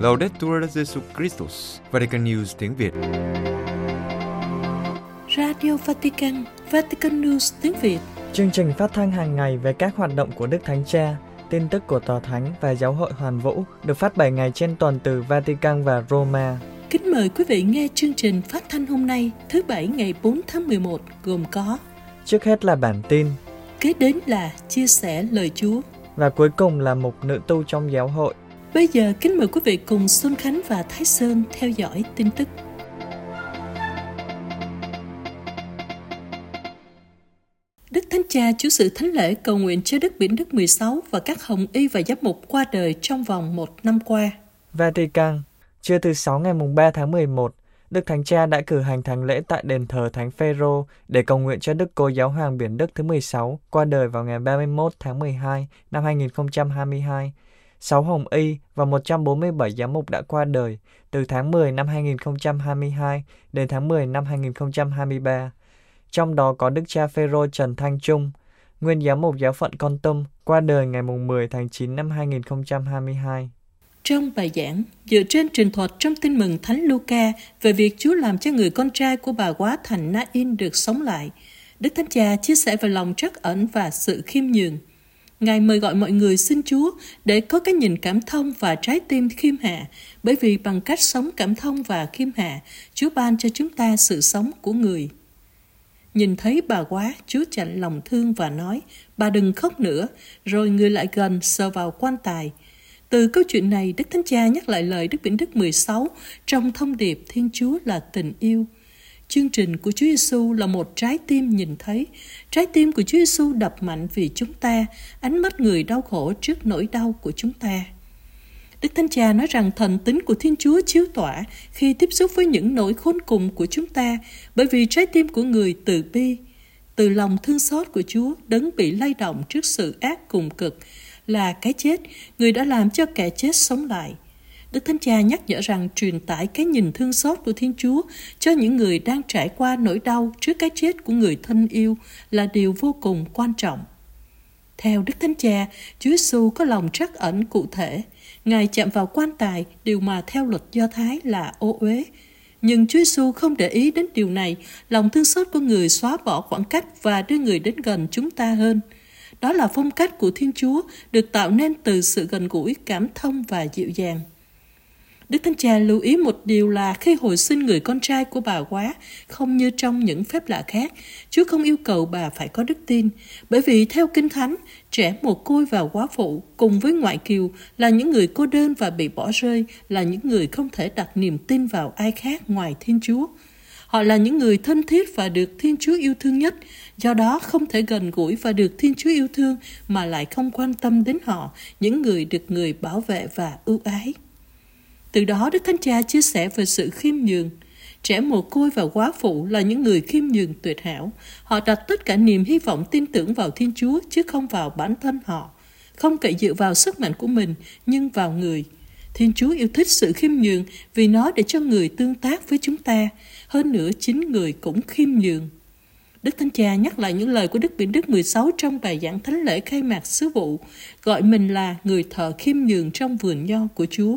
Laudetur Jesu Christus, Vatican News tiếng Việt. Radio Vatican, Vatican News tiếng Việt. Chương trình phát thanh hàng ngày về các hoạt động của Đức Thánh Cha, tin tức của Tòa Thánh và Giáo hội Hoàn Vũ được phát 7 ngày trên tuần từ Vatican và Roma. Kính mời quý vị nghe chương trình phát thanh hôm nay, thứ Bảy ngày 4 tháng 11, gồm có Trước hết là bản tin, Kế đến là chia sẻ lời Chúa. và cuối cùng là một nữ tu trong giáo hội. Bây giờ kính mời quý vị cùng Xuân Khánh và Thái Sơn theo dõi tin tức. Đức Thánh Cha chủ sự thánh lễ cầu nguyện cho Đức Biển Đức 16 và các hồng y và giám mục qua đời trong vòng một năm qua. Vatican, trưa thứ Sáu ngày mùng 3 tháng 11, Đức Thánh Cha đã cử hành thánh lễ tại đền thờ Thánh Phêrô để cầu nguyện cho Đức Cô Giáo Hoàng Biển Đức thứ 16 qua đời vào ngày 31 tháng 12 năm 2022. 6 hồng y và 147 giám mục đã qua đời từ tháng 10 năm 2022 đến tháng 10 năm 2023. Trong đó có Đức cha Phêrô Trần Thanh Trung, nguyên giám mục giáo phận Con Tum, qua đời ngày 10 tháng 9 năm 2022. Trong bài giảng, dựa trên truyền thuật trong tin mừng Thánh Luca về việc Chúa làm cho người con trai của bà quá thành Na-in được sống lại, Đức Thánh Cha chia sẻ về lòng trắc ẩn và sự khiêm nhường. Ngài mời gọi mọi người xin Chúa để có cái nhìn cảm thông và trái tim khiêm hạ, bởi vì bằng cách sống cảm thông và khiêm hạ, Chúa ban cho chúng ta sự sống của người. Nhìn thấy bà quá, Chúa chạnh lòng thương và nói, bà đừng khóc nữa, rồi người lại gần sờ vào quan tài. Từ câu chuyện này, Đức Thánh Cha nhắc lại lời Đức Biển Đức 16 trong thông điệp Thiên Chúa là tình yêu. Chương trình của Chúa Giêsu là một trái tim nhìn thấy. Trái tim của Chúa Giêsu đập mạnh vì chúng ta, ánh mắt người đau khổ trước nỗi đau của chúng ta. Đức Thánh Cha nói rằng thần tính của Thiên Chúa chiếu tỏa khi tiếp xúc với những nỗi khốn cùng của chúng ta, bởi vì trái tim của người từ bi, từ lòng thương xót của Chúa đấng bị lay động trước sự ác cùng cực là cái chết, người đã làm cho kẻ chết sống lại. Đức Thánh Cha nhắc nhở rằng truyền tải cái nhìn thương xót của Thiên Chúa cho những người đang trải qua nỗi đau trước cái chết của người thân yêu là điều vô cùng quan trọng. Theo Đức Thánh Cha, Chúa Giêsu có lòng trắc ẩn cụ thể. Ngài chạm vào quan tài, điều mà theo luật Do Thái là ô uế. Nhưng Chúa Giêsu không để ý đến điều này, lòng thương xót của người xóa bỏ khoảng cách và đưa người đến gần chúng ta hơn. Đó là phong cách của Thiên Chúa, được tạo nên từ sự gần gũi, cảm thông và dịu dàng. Đức Thánh Cha lưu ý một điều là khi hồi sinh người con trai của bà quá, không như trong những phép lạ khác, Chúa không yêu cầu bà phải có đức tin, bởi vì theo Kinh Thánh, trẻ mồ côi và quá phụ cùng với ngoại kiều là những người cô đơn và bị bỏ rơi, là những người không thể đặt niềm tin vào ai khác ngoài Thiên Chúa. Họ là những người thân thiết và được Thiên Chúa yêu thương nhất, do đó không thể gần gũi và được Thiên Chúa yêu thương mà lại không quan tâm đến họ, những người được người bảo vệ và ưu ái. Từ đó Đức Thánh Cha chia sẻ về sự khiêm nhường. Trẻ mồ côi và quá phụ là những người khiêm nhường tuyệt hảo. Họ đặt tất cả niềm hy vọng tin tưởng vào Thiên Chúa chứ không vào bản thân họ. Không cậy dựa vào sức mạnh của mình nhưng vào người. Thiên Chúa yêu thích sự khiêm nhường vì nó để cho người tương tác với chúng ta. Hơn nữa chính người cũng khiêm nhường. Đức Thánh Cha nhắc lại những lời của Đức Biển Đức 16 trong bài giảng thánh lễ khai mạc sứ vụ, gọi mình là người thợ khiêm nhường trong vườn nho của Chúa.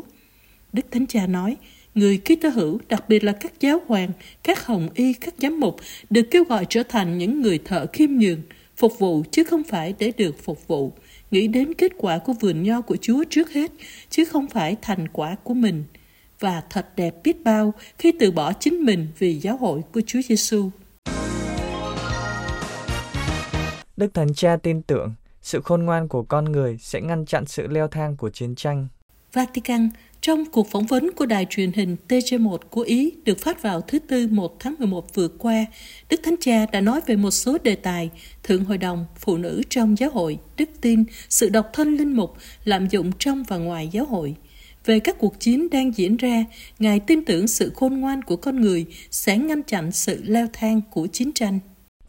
Đức Thánh Cha nói, người Kitô hữu, đặc biệt là các giáo hoàng, các hồng y, các giám mục, được kêu gọi trở thành những người thợ khiêm nhường, phục vụ chứ không phải để được phục vụ. Nghĩ đến kết quả của vườn nho của Chúa trước hết, chứ không phải thành quả của mình. Và thật đẹp biết bao khi từ bỏ chính mình vì giáo hội của Chúa Giêsu. Đức Thánh Cha tin tưởng sự khôn ngoan của con người sẽ ngăn chặn sự leo thang của chiến tranh. Vatican, trong cuộc phỏng vấn của đài truyền hình TG1 của Ý được phát vào thứ Tư 1 tháng 11 vừa qua, Đức Thánh Cha đã nói về một số đề tài Thượng Hội đồng, Phụ nữ trong giáo hội, đức tin, sự độc thân linh mục, lạm dụng trong và ngoài giáo hội. Về các cuộc chiến đang diễn ra, Ngài tin tưởng sự khôn ngoan của con người sẽ ngăn chặn sự leo thang của chiến tranh.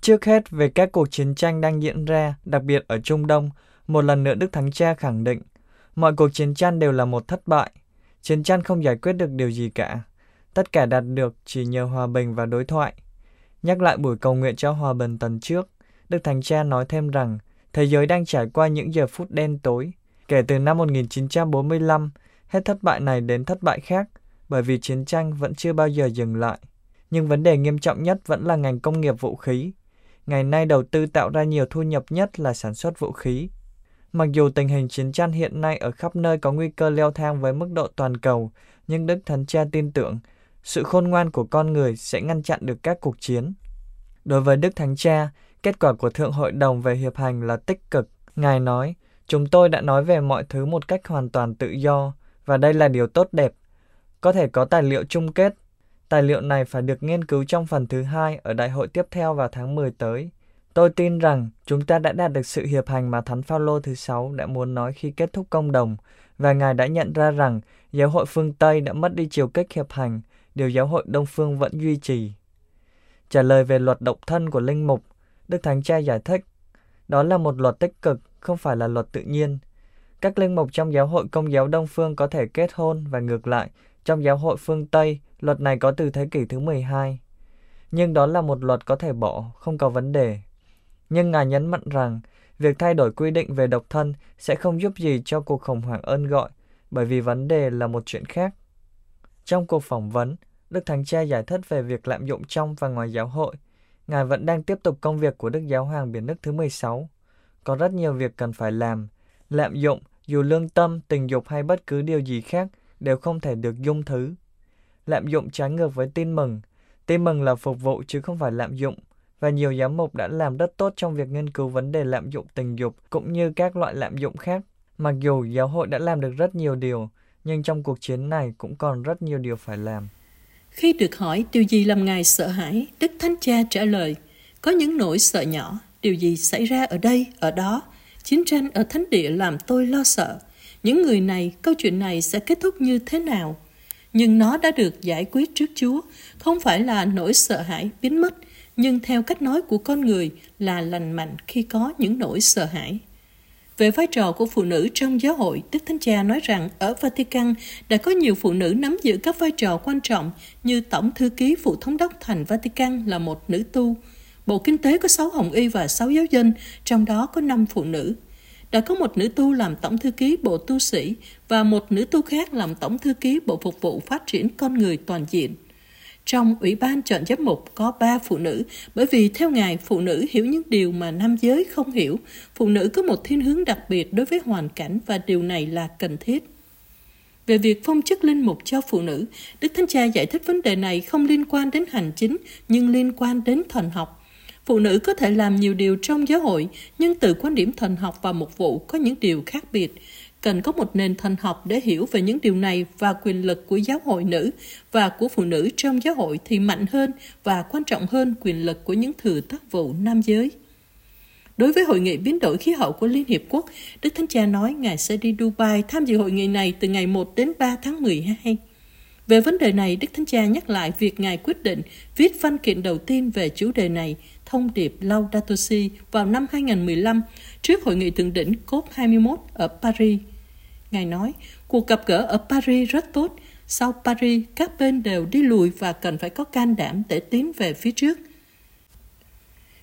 Trước hết về các cuộc chiến tranh đang diễn ra, đặc biệt ở Trung Đông, một lần nữa Đức Thánh Cha khẳng định, mọi cuộc chiến tranh đều là một thất bại. Chiến tranh không giải quyết được điều gì cả. Tất cả đạt được chỉ nhờ hòa bình và đối thoại. Nhắc lại buổi cầu nguyện cho hòa bình tuần trước, Đức Thánh Cha nói thêm rằng Thế giới đang trải qua những giờ phút đen tối. Kể từ năm 1945, hết thất bại này đến thất bại khác, bởi vì chiến tranh vẫn chưa bao giờ dừng lại. Nhưng vấn đề nghiêm trọng nhất vẫn là ngành công nghiệp vũ khí. Ngày nay đầu tư tạo ra nhiều thu nhập nhất là sản xuất vũ khí. Mặc dù tình hình chiến tranh hiện nay ở khắp nơi có nguy cơ leo thang với mức độ toàn cầu, nhưng Đức Thánh Cha tin tưởng sự khôn ngoan của con người sẽ ngăn chặn được các cuộc chiến. Đối với Đức Thánh Cha, kết quả của Thượng Hội đồng về hiệp hành là tích cực. Ngài nói, chúng tôi đã nói về mọi thứ một cách hoàn toàn tự do, và đây là điều tốt đẹp. Có thể có tài liệu chung kết. Tài liệu này phải được nghiên cứu trong phần thứ hai ở đại hội tiếp theo vào tháng 10 tới. Tôi tin rằng chúng ta đã đạt được sự hiệp hành mà Thánh Phaolô thứ sáu đã muốn nói khi kết thúc công đồng, và Ngài đã nhận ra rằng giáo hội phương Tây đã mất đi chiều kích hiệp hành, điều giáo hội Đông phương vẫn duy trì. Trả lời về luật độc thân của linh mục, Đức Thánh Cha giải thích, đó là một luật tích cực, không phải là luật tự nhiên. Các linh mục trong giáo hội công giáo Đông phương có thể kết hôn và ngược lại, trong giáo hội phương Tây, luật này có từ thế kỷ thứ 12. Nhưng đó là một luật có thể bỏ, không có vấn đề. Nhưng Ngài nhấn mạnh rằng, việc thay đổi quy định về độc thân sẽ không giúp gì cho cuộc khủng hoảng ơn gọi, bởi vì vấn đề là một chuyện khác. Trong cuộc phỏng vấn, Đức Thánh Cha giải thích về việc lạm dụng trong và ngoài giáo hội. Ngài vẫn đang tiếp tục công việc của Đức Giáo Hoàng Biển Đức thứ 16. Có rất nhiều việc cần phải làm. Lạm dụng, dù lương tâm, tình dục hay bất cứ điều gì khác, đều không thể được dung thứ. Lạm dụng trái ngược với tin mừng. Tin mừng là phục vụ chứ không phải lạm dụng. Và nhiều giám mục đã làm rất tốt trong việc nghiên cứu vấn đề lạm dụng tình dục cũng như các loại lạm dụng khác. Mặc dù giáo hội đã làm được rất nhiều điều, nhưng trong cuộc chiến này cũng còn rất nhiều điều phải làm. Khi được hỏi điều gì làm Ngài sợ hãi, Đức Thánh Cha trả lời, có những nỗi sợ nhỏ, điều gì xảy ra ở đây, ở đó. Chiến tranh ở Thánh Địa làm tôi lo sợ. Những người này, câu chuyện này sẽ kết thúc như thế nào? Nhưng nó đã được giải quyết trước Chúa, không phải là nỗi sợ hãi biến mất, nhưng theo cách nói của con người là lành mạnh khi có những nỗi sợ hãi. Về vai trò của phụ nữ trong giáo hội, Đức Thánh Cha nói rằng ở Vatican đã có nhiều phụ nữ nắm giữ các vai trò quan trọng như Tổng Thư ký Phụ Thống đốc Thành Vatican là một nữ tu. Bộ Kinh tế có 6 hồng y và 6 giáo dân, trong đó có 5 phụ nữ. Đã có một nữ tu làm Tổng Thư ký Bộ Tu sĩ và một nữ tu khác làm Tổng Thư ký Bộ Phục vụ Phát triển Con Người Toàn diện. Trong Ủy ban chọn giám mục có ba phụ nữ, bởi vì theo Ngài, phụ nữ hiểu những điều mà nam giới không hiểu. Phụ nữ có một thiên hướng đặc biệt đối với hoàn cảnh và điều này là cần thiết. Về việc phong chức linh mục cho phụ nữ, Đức Thánh Cha giải thích vấn đề này không liên quan đến hành chính, nhưng liên quan đến thần học. Phụ nữ có thể làm nhiều điều trong giáo hội, nhưng từ quan điểm thần học và mục vụ có những điều khác biệt cần có một nền thần học để hiểu về những điều này và quyền lực của giáo hội nữ và của phụ nữ trong giáo hội thì mạnh hơn và quan trọng hơn quyền lực của những thừa tác vụ nam giới. Đối với hội nghị biến đổi khí hậu của Liên Hiệp Quốc, Đức Thánh Cha nói Ngài sẽ đi Dubai tham dự hội nghị này từ ngày 1 đến 3 tháng 12. Về vấn đề này, Đức Thánh Cha nhắc lại việc Ngài quyết định viết văn kiện đầu tiên về chủ đề này, thông điệp Laudato Si, vào năm 2015 trước hội nghị thượng đỉnh COP21 ở Paris. Ngài nói, cuộc gặp gỡ ở Paris rất tốt. Sau Paris, các bên đều đi lùi và cần phải có can đảm để tiến về phía trước.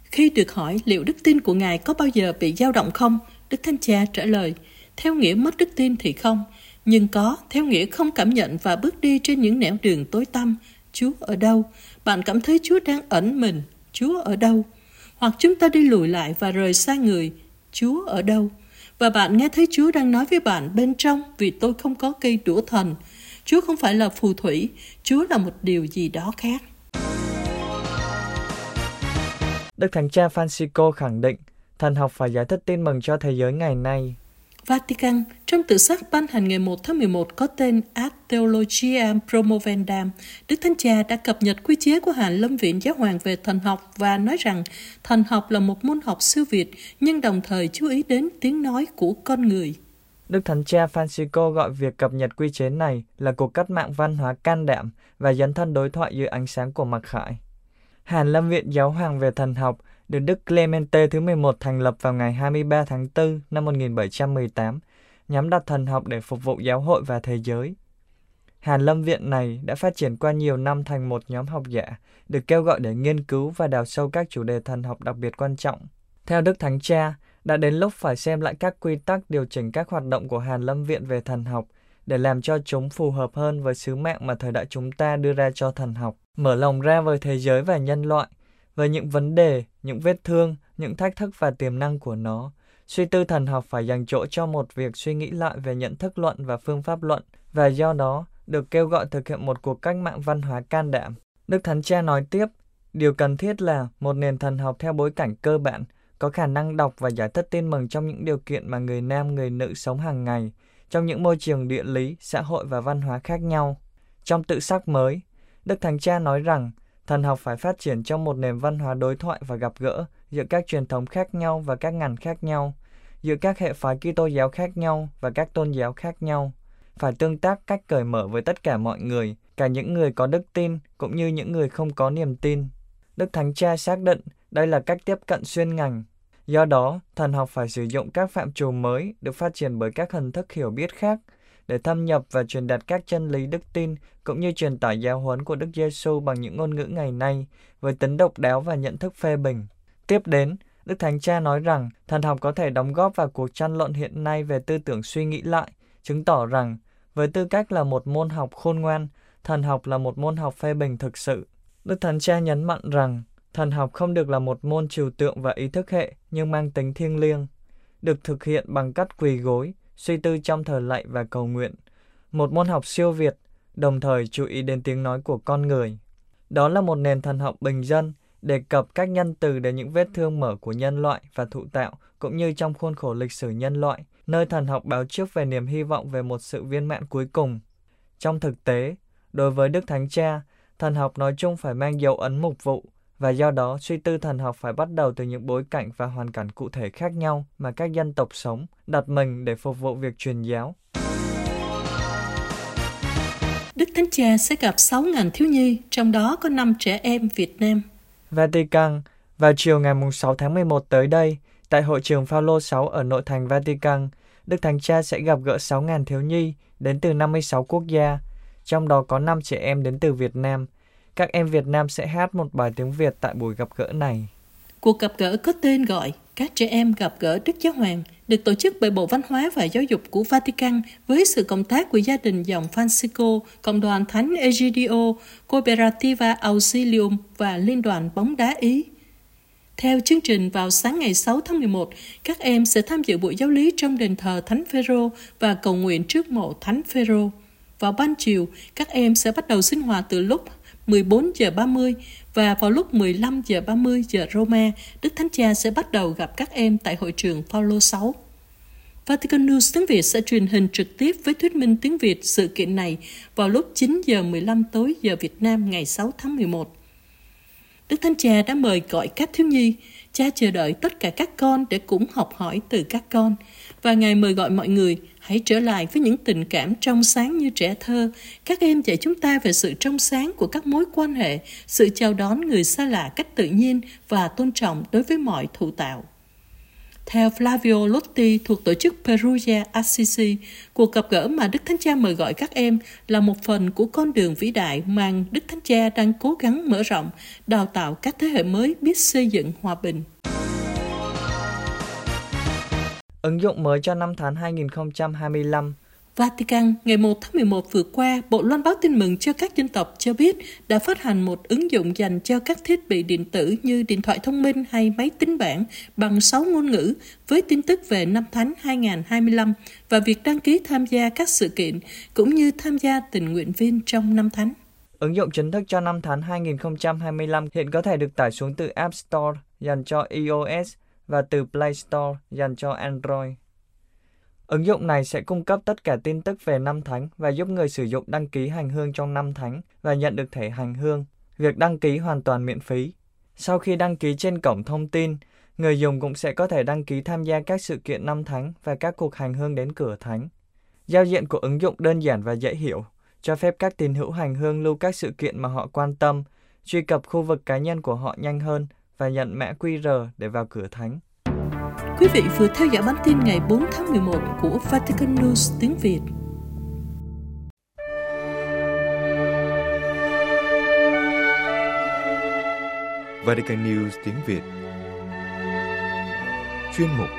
Khi được hỏi liệu đức tin của Ngài có bao giờ bị dao động không, Đức Thánh Cha trả lời, theo nghĩa mất đức tin thì không, nhưng có, theo nghĩa không cảm nhận và bước đi trên những nẻo đường tối tăm. Chúa ở đâu? Bạn cảm thấy Chúa đang ẩn mình. Chúa ở đâu? Hoặc chúng ta đi lùi lại và rời xa người. Chúa ở đâu? Và bạn nghe thấy Chúa đang nói với bạn bên trong vì tôi không có cây đũa thần. Chúa không phải là phù thủy, Chúa là một điều gì đó khác. Đức Thánh Cha Francisco khẳng định thần học phải giải thích tin mừng cho thế giới ngày nay. Vatican trong tự sắc ban hành ngày 1 tháng 11 có tên Ad Theologiam Promovendam, Đức Thánh Cha đã cập nhật quy chế của Hàn Lâm Viện Giáo hoàng về thần học và nói rằng thần học là một môn học siêu việt nhưng đồng thời chú ý đến tiếng nói của con người. Đức Thánh Cha Francisco gọi việc cập nhật quy chế này là cuộc cách mạng văn hóa can đảm và dấn thân đối thoại dưới ánh sáng của mặc khải. Hàn Lâm Viện Giáo hoàng về thần học được Đức Clemente thứ 11 thành lập vào ngày 23 tháng 4 năm 1718, nhắm đặt thần học để phục vụ giáo hội và thế giới. Hàn Lâm Viện này đã phát triển qua nhiều năm thành một nhóm học giả, được kêu gọi để nghiên cứu và đào sâu các chủ đề thần học đặc biệt quan trọng. Theo Đức Thánh Cha, Đã đến lúc phải xem lại các quy tắc điều chỉnh các hoạt động của Hàn Lâm Viện về thần học để làm cho chúng phù hợp hơn với sứ mạng mà thời đại chúng ta đưa ra cho thần học, mở lòng ra với thế giới và nhân loại, với những vấn đề, những vết thương, những thách thức và tiềm năng của nó. Suy tư thần học phải dành chỗ cho một việc suy nghĩ lại về nhận thức luận và phương pháp luận, và do đó được kêu gọi thực hiện một cuộc cách mạng văn hóa can đảm. Đức Thánh Cha nói tiếp, điều cần thiết là một nền thần học theo bối cảnh cơ bản, có khả năng đọc và giải thích tin mừng trong những điều kiện mà người nam người nữ sống hàng ngày, trong những môi trường địa lý, xã hội và văn hóa khác nhau. Trong tự sắc mới, Đức Thánh Cha nói rằng thần học phải phát triển trong một nền văn hóa đối thoại và gặp gỡ giữa các truyền thống khác nhau và các ngành khác nhau, giữa các hệ phái Kitô giáo khác nhau và các tôn giáo khác nhau, phải tương tác cách cởi mở với tất cả mọi người, cả những người có đức tin cũng như những người không có niềm tin. Đức Thánh Cha xác định đây là cách tiếp cận xuyên ngành. Do đó, thần học phải sử dụng các phạm trù mới được phát triển bởi các hình thức hiểu biết khác để thâm nhập và truyền đạt các chân lý đức tin cũng như truyền tải giáo huấn của Đức Giêsu bằng những ngôn ngữ ngày nay với tính độc đáo và nhận thức phê bình. Tiếp đến, Đức Thánh Cha nói rằng thần học có thể đóng góp vào cuộc tranh luận hiện nay về tư tưởng suy nghĩ lại, chứng tỏ rằng với tư cách là một môn học khôn ngoan, thần học là một môn học phê bình thực sự. Đức Thánh Cha nhấn mạnh rằng thần học không được là một môn trừu tượng và ý thức hệ nhưng mang tính thiêng liêng, được thực hiện bằng cách quỳ gối, suy tư trong thờ lạy và cầu nguyện. Một môn học siêu việt, đồng thời chú ý đến tiếng nói của con người. Đó là một nền thần học bình dân, đề cập các nhân từ đến những vết thương mở của nhân loại và thụ tạo, cũng như trong khuôn khổ lịch sử nhân loại, nơi thần học báo trước về niềm hy vọng về một sự viên mãn cuối cùng. Trong thực tế, đối với Đức Thánh Cha, thần học nói chung phải mang dấu ấn mục vụ, và do đó suy tư thần học phải bắt đầu từ những bối cảnh và hoàn cảnh cụ thể khác nhau mà các dân tộc sống, đặt mình để phục vụ việc truyền giáo. Đức Thánh Cha sẽ gặp 6.000 thiếu nhi, trong đó có 5 trẻ em Việt Nam. Vatican, vào chiều ngày 6 tháng 11 tới đây, tại hội trường Phaolô 6 ở nội thành Vatican, Đức Thánh Cha sẽ gặp gỡ 6.000 thiếu nhi đến từ 56 quốc gia, trong đó có 5 trẻ em đến từ Việt Nam. Các em Việt Nam sẽ hát một bài tiếng Việt tại buổi gặp gỡ này. Cuộc gặp gỡ có tên gọi Các trẻ em gặp gỡ Đức Giáo Hoàng được tổ chức bởi Bộ Văn hóa và Giáo dục của Vatican với sự cộng tác của gia đình dòng Francisco, Cộng đoàn Thánh Egidio, Cooperativa Auxilium và Liên đoàn bóng đá Ý. Theo chương trình vào sáng ngày 6 tháng 11, các em sẽ tham dự buổi giáo lý trong đền thờ Thánh Phêrô và cầu nguyện trước mộ Thánh Phêrô. Vào ban chiều, các em sẽ bắt đầu sinh hoạt từ lúc 14 giờ 30 và vào lúc 15 giờ 30 giờ Roma, Đức Thánh Cha sẽ bắt đầu gặp các em tại hội trường Paulo 6. Vatican News tiếng Việt sẽ truyền hình trực tiếp với thuyết minh tiếng Việt sự kiện này vào lúc 9 giờ 15 tối giờ Việt Nam ngày 6 tháng 11. Đức Thánh Cha đã mời gọi các thiếu nhi, cha chờ đợi tất cả các con để cũng học hỏi từ các con. Và Ngài mời gọi mọi người hãy trở lại với những tình cảm trong sáng như trẻ thơ. Các em dạy chúng ta về sự trong sáng của các mối quan hệ, sự chào đón người xa lạ cách tự nhiên và tôn trọng đối với mọi thụ tạo. Theo Flavio Lotti thuộc tổ chức Perugia Assisi, cuộc gặp gỡ mà Đức Thánh Cha mời gọi các em là một phần của con đường vĩ đại mà Đức Thánh Cha đang cố gắng mở rộng, đào tạo các thế hệ mới biết xây dựng hòa bình. Ứng dụng mới cho năm tháng 2025 Vatican ngày 1 tháng 11 vừa qua, Bộ Loan báo tin mừng cho các dân tộc cho biết đã phát hành một ứng dụng dành cho các thiết bị điện tử như điện thoại thông minh hay máy tính bảng bằng 6 ngôn ngữ với tin tức về năm Thánh 2025 và việc đăng ký tham gia các sự kiện cũng như tham gia tình nguyện viên trong năm Thánh. Ứng dụng chính thức cho năm tháng 2025 hiện có thể được tải xuống từ App Store dành cho iOS và từ Play Store dành cho Android. Ứng dụng này sẽ cung cấp tất cả tin tức về năm thánh và giúp người sử dụng đăng ký hành hương trong năm thánh và nhận được thẻ hành hương. Việc đăng ký hoàn toàn miễn phí. Sau khi đăng ký trên cổng thông tin, người dùng cũng sẽ có thể đăng ký tham gia các sự kiện năm thánh và các cuộc hành hương đến cửa thánh. Giao diện của ứng dụng đơn giản và dễ hiểu, cho phép các tín hữu hành hương lưu các sự kiện mà họ quan tâm, truy cập khu vực cá nhân của họ nhanh hơn và nhận mã QR để vào cửa thánh. Quý vị vừa theo dõi bản tin ngày 4 tháng 11 của Vatican News tiếng Việt. Vatican News tiếng Việt Chuyên mục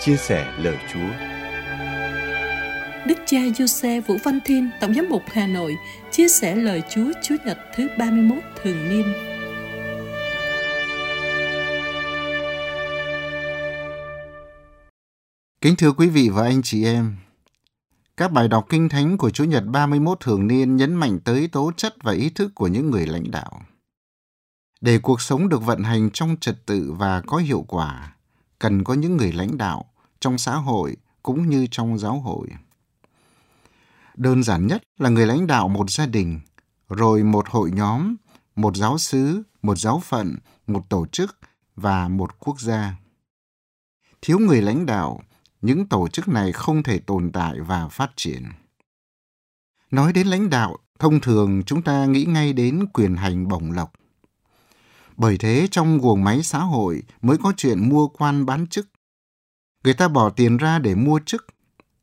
chia sẻ lời Chúa. Đức cha Giuse Vũ Văn Thiên, Tổng giám mục Hà Nội, chia sẻ lời Chúa Chúa Nhật thứ 31 thường niên. Kính thưa quý vị và anh chị em, các bài đọc kinh thánh của Chúa Nhật 31 thường niên nhấn mạnh tới tố chất và ý thức của những người lãnh đạo. Để cuộc sống được vận hành trong trật tự và có hiệu quả, cần có những người lãnh đạo trong xã hội cũng như trong giáo hội. Đơn giản nhất là người lãnh đạo một gia đình, rồi một hội nhóm, một giáo xứ, một giáo phận, một tổ chức và một quốc gia. Thiếu người lãnh đạo, những tổ chức này không thể tồn tại và phát triển. Nói đến lãnh đạo, thông thường chúng ta nghĩ ngay đến quyền hành bổng lộc. Bởi thế trong guồng máy xã hội mới có chuyện mua quan bán chức. Người ta bỏ tiền ra để mua chức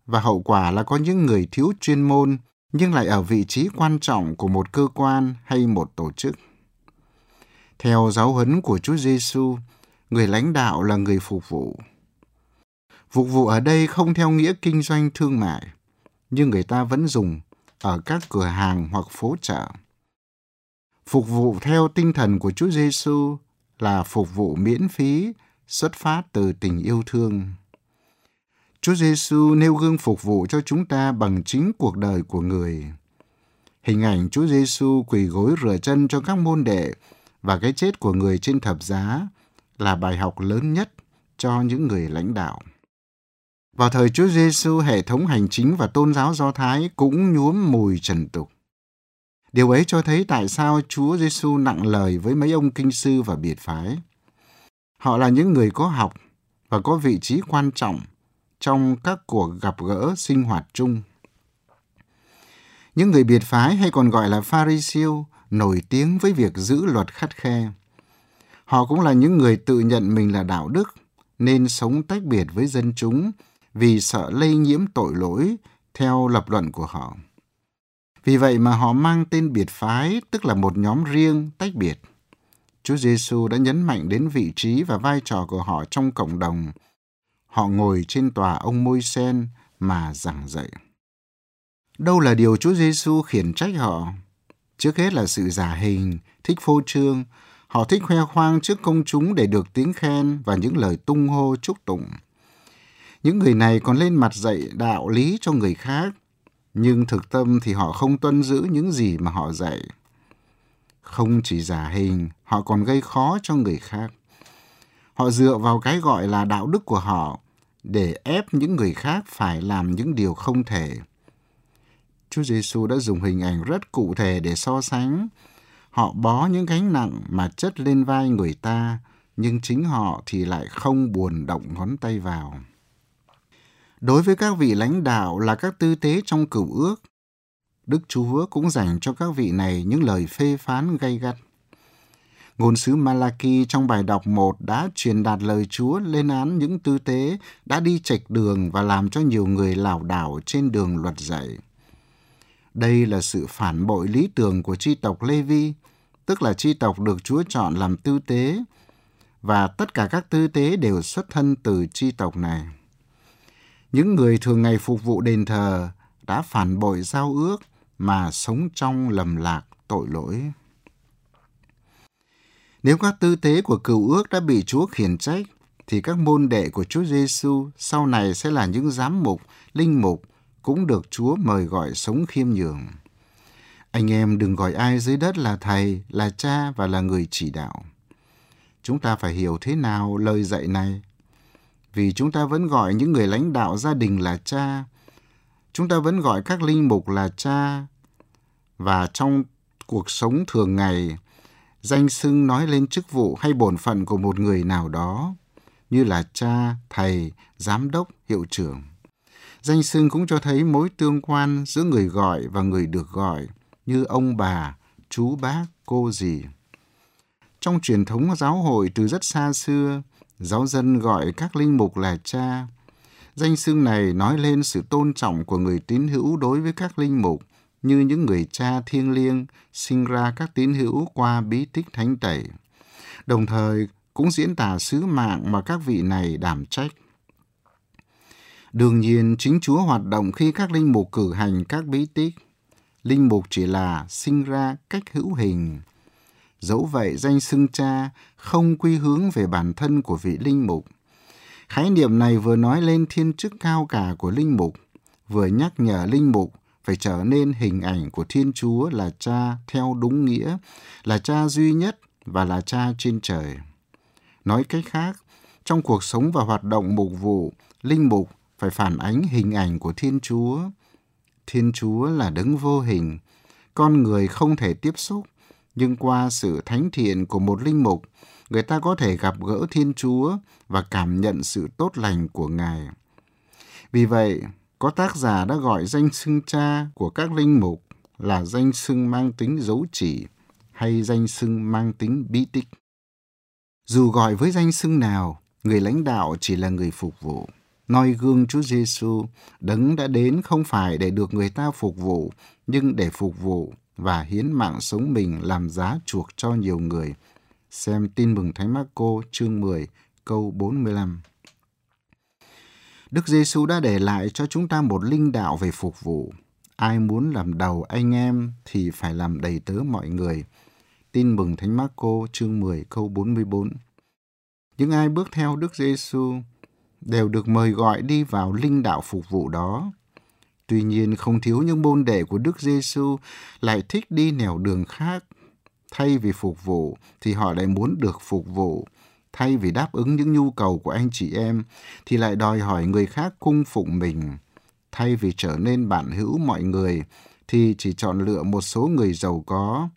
và hậu quả là có những người thiếu chuyên môn nhưng lại ở vị trí quan trọng của một cơ quan hay một tổ chức. Theo giáo huấn của Chúa Giêsu, người lãnh đạo là người phục vụ. Phục vụ ở đây không theo nghĩa kinh doanh thương mại, nhưng người ta vẫn dùng ở các cửa hàng hoặc phố chợ. Phục vụ theo tinh thần của Chúa Giêsu là phục vụ miễn phí, xuất phát từ tình yêu thương. Chúa Giêsu nêu gương phục vụ cho chúng ta bằng chính cuộc đời của người. Hình ảnh Chúa Giêsu quỳ gối rửa chân cho các môn đệ và cái chết của người trên thập giá là bài học lớn nhất cho những người lãnh đạo. Vào thời Chúa Giêsu, hệ thống hành chính và tôn giáo Do Thái cũng nhuốm mùi trần tục. Điều ấy cho thấy tại sao Chúa Giêsu nặng lời với mấy ông kinh sư và biệt phái. Họ là những người có học và có vị trí quan trọng trong các cuộc gặp gỡ sinh hoạt chung. Những người biệt phái hay còn gọi là Pharisêu nổi tiếng với việc giữ luật khắt khe. Họ cũng là những người tự nhận mình là đạo đức, nên sống tách biệt với dân chúng vì sợ lây nhiễm tội lỗi theo lập luận của họ. Vì vậy mà họ mang tên biệt phái, tức là một nhóm riêng, tách biệt. Chúa Giêsu đã nhấn mạnh đến vị trí và vai trò của họ trong cộng đồng. Họ ngồi trên tòa ông môi sen mà giảng dạy. Đâu là điều Chúa Giêsu khiển trách họ? Trước hết là sự giả hình, thích phô trương. Họ thích khoe khoang trước công chúng để được tiếng khen và những lời tung hô chúc tụng. Những người này còn lên mặt dạy đạo lý cho người khác, nhưng thực tâm thì họ không tuân giữ những gì mà họ dạy. Không chỉ giả hình, họ còn gây khó cho người khác. Họ dựa vào cái gọi là đạo đức của họ để ép những người khác phải làm những điều không thể. Chúa Giêsu đã dùng hình ảnh rất cụ thể để so sánh. Họ bó những gánh nặng mà chất lên vai người ta, nhưng chính họ thì lại không buồn động ngón tay vào. Đối với các vị lãnh đạo là các tư tế trong cửu ước, Đức Chúa cũng dành cho các vị này những lời phê phán gay gắt. Ngôn sứ Malachi trong bài đọc 1 đã truyền đạt lời Chúa lên án những tư tế đã đi chệch đường và làm cho nhiều người lảo đảo trên đường luật dạy. Đây là sự phản bội lý tưởng của chi tộc Levi, tức là chi tộc được Chúa chọn làm tư tế, và tất cả các tư tế đều xuất thân từ chi tộc này những người thường ngày phục vụ đền thờ đã phản bội giao ước mà sống trong lầm lạc tội lỗi. Nếu các tư tế của cựu ước đã bị Chúa khiển trách, thì các môn đệ của Chúa Giêsu sau này sẽ là những giám mục, linh mục cũng được Chúa mời gọi sống khiêm nhường. Anh em đừng gọi ai dưới đất là thầy, là cha và là người chỉ đạo. Chúng ta phải hiểu thế nào lời dạy này vì chúng ta vẫn gọi những người lãnh đạo gia đình là cha. Chúng ta vẫn gọi các linh mục là cha. Và trong cuộc sống thường ngày, danh xưng nói lên chức vụ hay bổn phận của một người nào đó, như là cha, thầy, giám đốc, hiệu trưởng. Danh xưng cũng cho thấy mối tương quan giữa người gọi và người được gọi, như ông bà, chú bác, cô dì. Trong truyền thống giáo hội từ rất xa xưa, Giáo dân gọi các linh mục là cha. Danh xưng này nói lên sự tôn trọng của người tín hữu đối với các linh mục, như những người cha thiêng liêng sinh ra các tín hữu qua bí tích thánh tẩy. Đồng thời cũng diễn tả sứ mạng mà các vị này đảm trách. Đương nhiên, chính Chúa hoạt động khi các linh mục cử hành các bí tích. Linh mục chỉ là sinh ra cách hữu hình. Dẫu vậy, danh xưng cha không quy hướng về bản thân của vị linh mục. Khái niệm này vừa nói lên thiên chức cao cả của linh mục, vừa nhắc nhở linh mục phải trở nên hình ảnh của Thiên Chúa là cha theo đúng nghĩa, là cha duy nhất và là cha trên trời. Nói cách khác, trong cuộc sống và hoạt động mục vụ, linh mục phải phản ánh hình ảnh của Thiên Chúa. Thiên Chúa là đấng vô hình, con người không thể tiếp xúc, nhưng qua sự thánh thiện của một linh mục, người ta có thể gặp gỡ Thiên Chúa và cảm nhận sự tốt lành của Ngài. Vì vậy, có tác giả đã gọi danh xưng cha của các linh mục là danh xưng mang tính dấu chỉ hay danh xưng mang tính bí tích. Dù gọi với danh xưng nào, người lãnh đạo chỉ là người phục vụ. Noi gương Chúa Giêsu, đấng đã đến không phải để được người ta phục vụ, nhưng để phục vụ và hiến mạng sống mình làm giá chuộc cho nhiều người. Xem tin mừng Thánh Marco chương 10 câu 45. Đức Giêsu đã để lại cho chúng ta một linh đạo về phục vụ. Ai muốn làm đầu anh em thì phải làm đầy tớ mọi người. Tin mừng Thánh Marco chương 10 câu 44. Những ai bước theo Đức Giêsu đều được mời gọi đi vào linh đạo phục vụ đó. Tuy nhiên, không thiếu những môn đệ của Đức Giêsu lại thích đi nẻo đường khác. Thay vì phục vụ thì họ lại muốn được phục vụ. Thay vì đáp ứng những nhu cầu của anh chị em thì lại đòi hỏi người khác cung phụng mình. Thay vì trở nên bạn hữu mọi người thì chỉ chọn lựa một số người giàu có.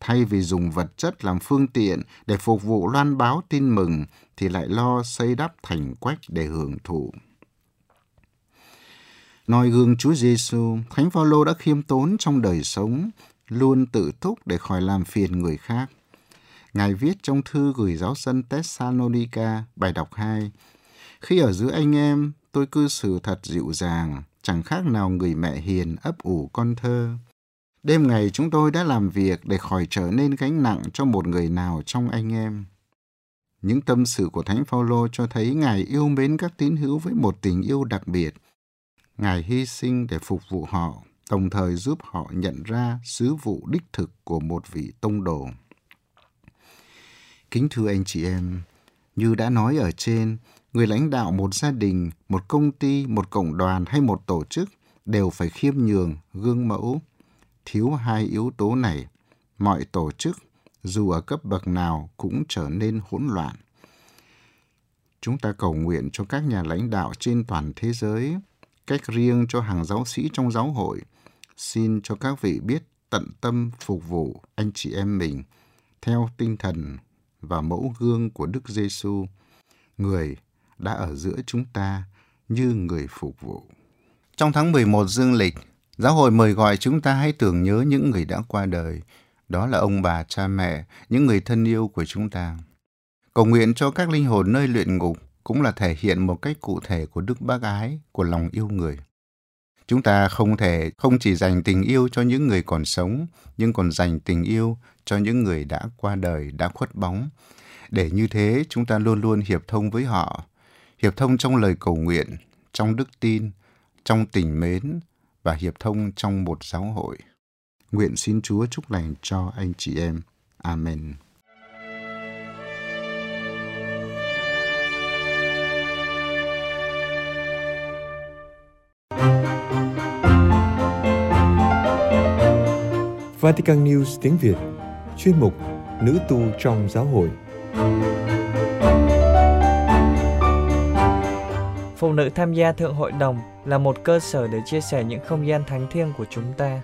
Thay vì dùng vật chất làm phương tiện để phục vụ loan báo tin mừng thì lại lo xây đắp thành quách để hưởng thụ. Noi gương Chúa Giêsu, Thánh Phaolô đã khiêm tốn trong đời sống, luôn tự thúc để khỏi làm phiền người khác. Ngài viết trong thư gửi giáo dân Thessalonica, bài đọc 2, Khi ở giữa anh em, tôi cư xử thật dịu dàng, chẳng khác nào người mẹ hiền ấp ủ con thơ. Đêm ngày chúng tôi đã làm việc để khỏi trở nên gánh nặng cho một người nào trong anh em. Những tâm sự của Thánh Phaolô cho thấy Ngài yêu mến các tín hữu với một tình yêu đặc biệt. Ngài hy sinh để phục vụ họ, đồng thời giúp họ nhận ra sứ vụ đích thực của một vị tông đồ. Kính thưa anh chị em, như đã nói ở trên, người lãnh đạo một gia đình, một công ty, một cộng đoàn hay một tổ chức đều phải khiêm nhường, gương mẫu. Thiếu hai yếu tố này, mọi tổ chức, dù ở cấp bậc nào cũng trở nên hỗn loạn. Chúng ta cầu nguyện cho các nhà lãnh đạo trên toàn thế giới, cách riêng cho hàng giáo sĩ trong giáo hội. Xin cho các vị biết tận tâm phục vụ anh chị em mình theo tinh thần và mẫu gương của Đức Giêsu, người đã ở giữa chúng ta như người phục vụ. Trong tháng 11 dương lịch, giáo hội mời gọi chúng ta hãy tưởng nhớ những người đã qua đời, đó là ông bà, cha mẹ, những người thân yêu của chúng ta. Cầu nguyện cho các linh hồn nơi luyện ngục cũng là thể hiện một cách cụ thể của đức bác ái, của lòng yêu người. Chúng ta không thể không chỉ dành tình yêu cho những người còn sống, nhưng còn dành tình yêu cho những người đã qua đời, đã khuất bóng. Để như thế, chúng ta luôn luôn hiệp thông với họ, hiệp thông trong lời cầu nguyện, trong đức tin, trong tình mến và hiệp thông trong một giáo hội. Nguyện xin Chúa chúc lành cho anh chị em. Amen. Vatican News tiếng Việt Chuyên mục Nữ tu trong giáo hội Phụ nữ tham gia Thượng Hội đồng là một cơ sở để chia sẻ những không gian thánh thiêng của chúng ta.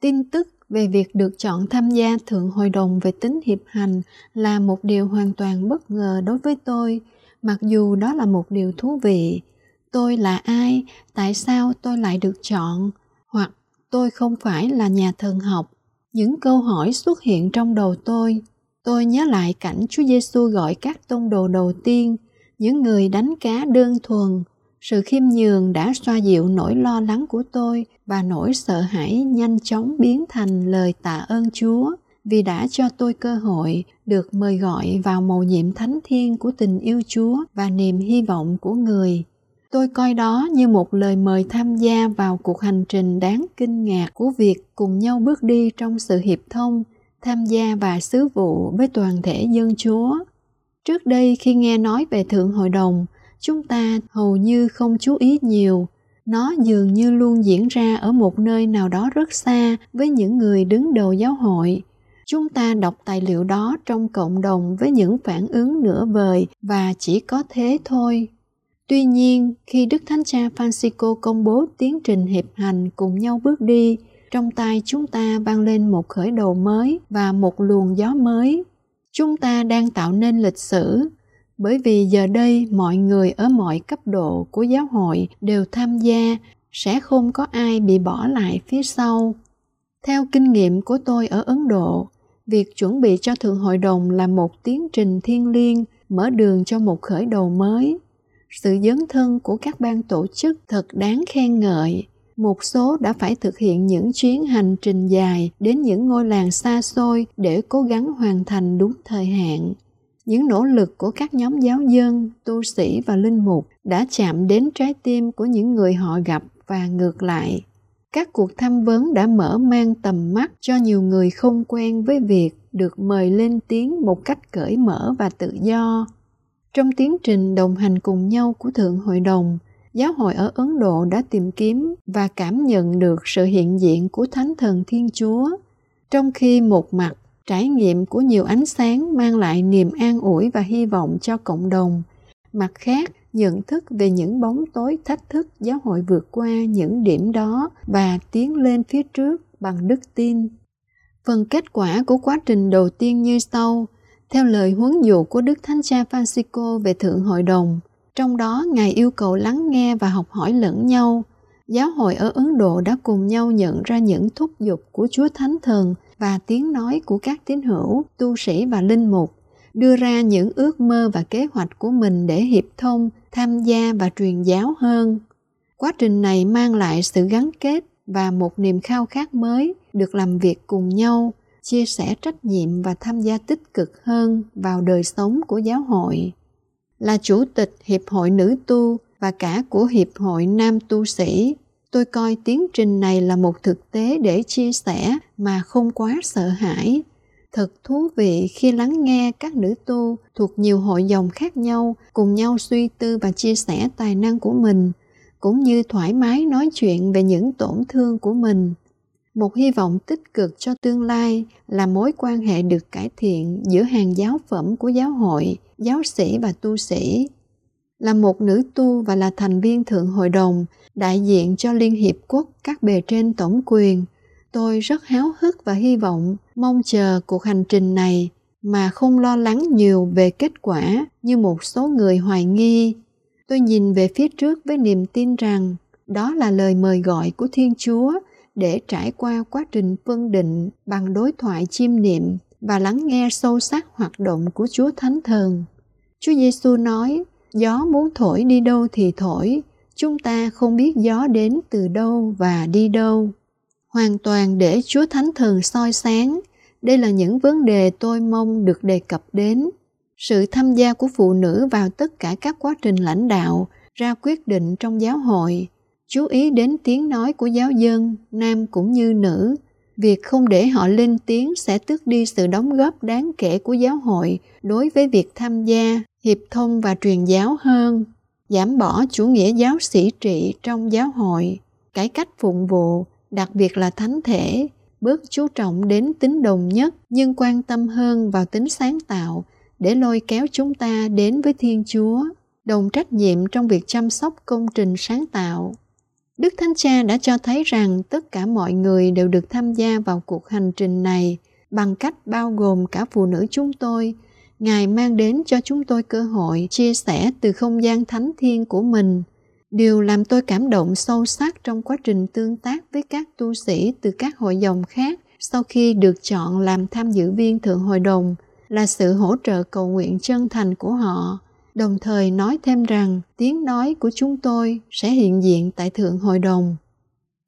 Tin tức về việc được chọn tham gia Thượng Hội đồng về tính hiệp hành là một điều hoàn toàn bất ngờ đối với tôi, mặc dù đó là một điều thú vị. Tôi là ai? Tại sao tôi lại được chọn? Hoặc tôi không phải là nhà thần học. Những câu hỏi xuất hiện trong đầu tôi. Tôi nhớ lại cảnh Chúa Giêsu gọi các tông đồ đầu tiên, những người đánh cá đơn thuần. Sự khiêm nhường đã xoa dịu nỗi lo lắng của tôi và nỗi sợ hãi nhanh chóng biến thành lời tạ ơn Chúa. vì đã cho tôi cơ hội được mời gọi vào mầu nhiệm thánh thiên của tình yêu Chúa và niềm hy vọng của người. Tôi coi đó như một lời mời tham gia vào cuộc hành trình đáng kinh ngạc của việc cùng nhau bước đi trong sự hiệp thông, tham gia và sứ vụ với toàn thể dân Chúa. Trước đây khi nghe nói về Thượng Hội đồng, chúng ta hầu như không chú ý nhiều. Nó dường như luôn diễn ra ở một nơi nào đó rất xa với những người đứng đầu giáo hội. Chúng ta đọc tài liệu đó trong cộng đồng với những phản ứng nửa vời và chỉ có thế thôi. Tuy nhiên, khi Đức Thánh Cha Francisco công bố tiến trình hiệp hành cùng nhau bước đi, trong tay chúng ta vang lên một khởi đầu mới và một luồng gió mới. Chúng ta đang tạo nên lịch sử, bởi vì giờ đây mọi người ở mọi cấp độ của giáo hội đều tham gia, sẽ không có ai bị bỏ lại phía sau. Theo kinh nghiệm của tôi ở Ấn Độ, việc chuẩn bị cho Thượng Hội đồng là một tiến trình thiêng liêng mở đường cho một khởi đầu mới sự dấn thân của các ban tổ chức thật đáng khen ngợi. Một số đã phải thực hiện những chuyến hành trình dài đến những ngôi làng xa xôi để cố gắng hoàn thành đúng thời hạn. Những nỗ lực của các nhóm giáo dân, tu sĩ và linh mục đã chạm đến trái tim của những người họ gặp và ngược lại. Các cuộc tham vấn đã mở mang tầm mắt cho nhiều người không quen với việc được mời lên tiếng một cách cởi mở và tự do trong tiến trình đồng hành cùng nhau của Thượng Hội đồng, giáo hội ở Ấn Độ đã tìm kiếm và cảm nhận được sự hiện diện của Thánh Thần Thiên Chúa, trong khi một mặt trải nghiệm của nhiều ánh sáng mang lại niềm an ủi và hy vọng cho cộng đồng, mặt khác nhận thức về những bóng tối thách thức giáo hội vượt qua những điểm đó và tiến lên phía trước bằng đức tin. Phần kết quả của quá trình đầu tiên như sau – theo lời huấn dụ của Đức Thánh Cha Francisco về Thượng Hội đồng. Trong đó, Ngài yêu cầu lắng nghe và học hỏi lẫn nhau. Giáo hội ở Ấn Độ đã cùng nhau nhận ra những thúc giục của Chúa Thánh Thần và tiếng nói của các tín hữu, tu sĩ và linh mục, đưa ra những ước mơ và kế hoạch của mình để hiệp thông, tham gia và truyền giáo hơn. Quá trình này mang lại sự gắn kết và một niềm khao khát mới được làm việc cùng nhau chia sẻ trách nhiệm và tham gia tích cực hơn vào đời sống của giáo hội. Là chủ tịch hiệp hội nữ tu và cả của hiệp hội nam tu sĩ, tôi coi tiến trình này là một thực tế để chia sẻ mà không quá sợ hãi. Thật thú vị khi lắng nghe các nữ tu thuộc nhiều hội dòng khác nhau cùng nhau suy tư và chia sẻ tài năng của mình, cũng như thoải mái nói chuyện về những tổn thương của mình một hy vọng tích cực cho tương lai là mối quan hệ được cải thiện giữa hàng giáo phẩm của giáo hội, giáo sĩ và tu sĩ. Là một nữ tu và là thành viên thượng hội đồng, đại diện cho liên hiệp quốc các bề trên tổng quyền, tôi rất háo hức và hy vọng mong chờ cuộc hành trình này mà không lo lắng nhiều về kết quả như một số người hoài nghi. Tôi nhìn về phía trước với niềm tin rằng đó là lời mời gọi của thiên chúa để trải qua quá trình phân định bằng đối thoại chiêm niệm và lắng nghe sâu sắc hoạt động của Chúa Thánh Thần. Chúa Giêsu nói, gió muốn thổi đi đâu thì thổi, chúng ta không biết gió đến từ đâu và đi đâu. Hoàn toàn để Chúa Thánh Thần soi sáng, đây là những vấn đề tôi mong được đề cập đến. Sự tham gia của phụ nữ vào tất cả các quá trình lãnh đạo, ra quyết định trong giáo hội, chú ý đến tiếng nói của giáo dân, nam cũng như nữ. Việc không để họ lên tiếng sẽ tước đi sự đóng góp đáng kể của giáo hội đối với việc tham gia, hiệp thông và truyền giáo hơn, giảm bỏ chủ nghĩa giáo sĩ trị trong giáo hội, cải cách phụng vụ, đặc biệt là thánh thể, bớt chú trọng đến tính đồng nhất nhưng quan tâm hơn vào tính sáng tạo để lôi kéo chúng ta đến với Thiên Chúa, đồng trách nhiệm trong việc chăm sóc công trình sáng tạo Đức Thánh Cha đã cho thấy rằng tất cả mọi người đều được tham gia vào cuộc hành trình này bằng cách bao gồm cả phụ nữ chúng tôi. Ngài mang đến cho chúng tôi cơ hội chia sẻ từ không gian thánh thiên của mình. Điều làm tôi cảm động sâu sắc trong quá trình tương tác với các tu sĩ từ các hội dòng khác sau khi được chọn làm tham dự viên Thượng Hội đồng là sự hỗ trợ cầu nguyện chân thành của họ đồng thời nói thêm rằng tiếng nói của chúng tôi sẽ hiện diện tại Thượng Hội đồng.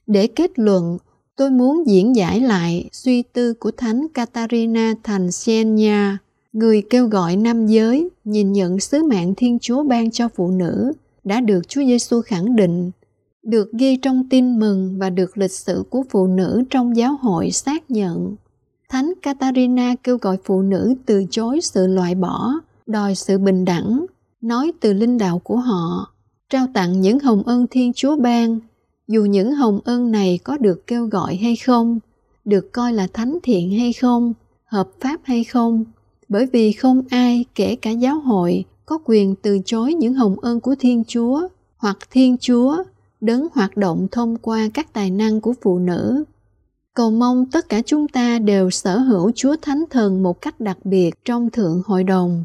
Để kết luận, Tôi muốn diễn giải lại suy tư của Thánh Katarina thành Siena, người kêu gọi nam giới nhìn nhận sứ mạng Thiên Chúa ban cho phụ nữ đã được Chúa Giêsu khẳng định, được ghi trong tin mừng và được lịch sử của phụ nữ trong giáo hội xác nhận. Thánh Katarina kêu gọi phụ nữ từ chối sự loại bỏ, đòi sự bình đẳng, nói từ linh đạo của họ, trao tặng những hồng ân Thiên Chúa ban dù những hồng ân này có được kêu gọi hay không được coi là thánh thiện hay không hợp pháp hay không bởi vì không ai kể cả giáo hội có quyền từ chối những hồng ân của thiên chúa hoặc thiên chúa đấng hoạt động thông qua các tài năng của phụ nữ. Cầu mong tất cả chúng ta đều sở hữu chúa thánh thần một cách đặc biệt trong thượng hội đồng.